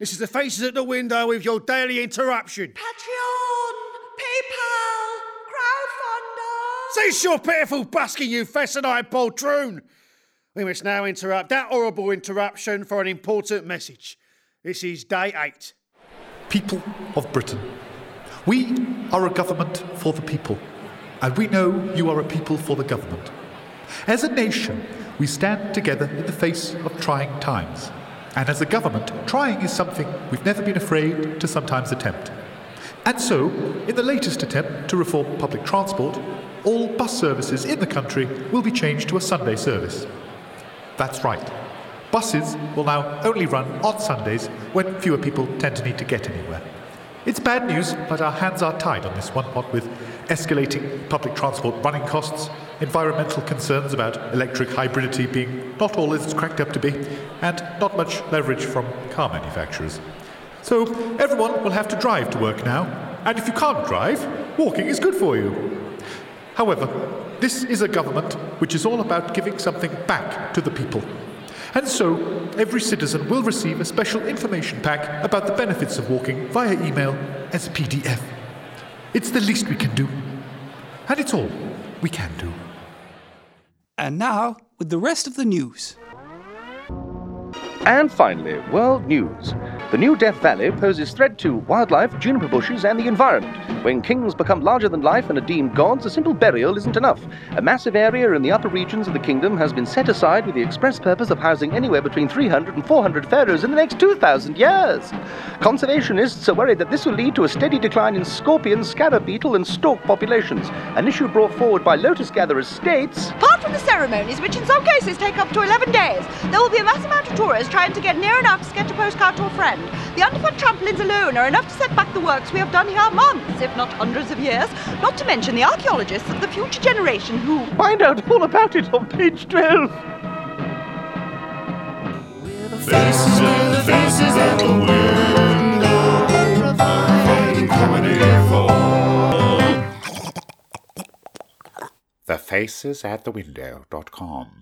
This is the Faces at the Window with your daily interruption. Patreon, PayPal, crowdfunder. Cease your pitiful busking, you fescent-eyed poltroon! We must now interrupt that horrible interruption for an important message. This is day eight. People of Britain, we are a government for the people, and we know you are a people for the government. As a nation, we stand together in the face of trying times. And as a government, trying is something we've never been afraid to sometimes attempt. And so, in the latest attempt to reform public transport, all bus services in the country will be changed to a Sunday service. That's right. Buses will now only run on Sundays when fewer people tend to need to get anywhere. It's bad news, but our hands are tied on this one, what with escalating public transport running costs, environmental concerns about electric hybridity being not all it's cracked up to be, and not much leverage from car manufacturers. So everyone will have to drive to work now, and if you can't drive, walking is good for you. However, this is a government which is all about giving something back to the people. And so, every citizen will receive a special information pack about the benefits of walking via email as PDF. It's the least we can do. And it's all we can do. And now, with the rest of the news. And finally, world news. The new Death Valley poses threat to wildlife, juniper bushes, and the environment. When kings become larger than life and are deemed gods, a simple burial isn't enough. A massive area in the upper regions of the kingdom has been set aside with the express purpose of housing anywhere between 300 and 400 pharaohs in the next 2,000 years. Conservationists are worried that this will lead to a steady decline in scorpion, scarab beetle, and stork populations, an issue brought forward by lotus gatherers states. Apart from the ceremonies, which in some cases take up to 11 days, there will be a mass amount of tourists trying to get near enough to sketch a postcard to a friend. The underfoot trampolines alone are enough to set back the works we have done here months, if not hundreds of years, not to mention the archaeologists of the future generation who. Find out all about it on page 12. Faces with the faces for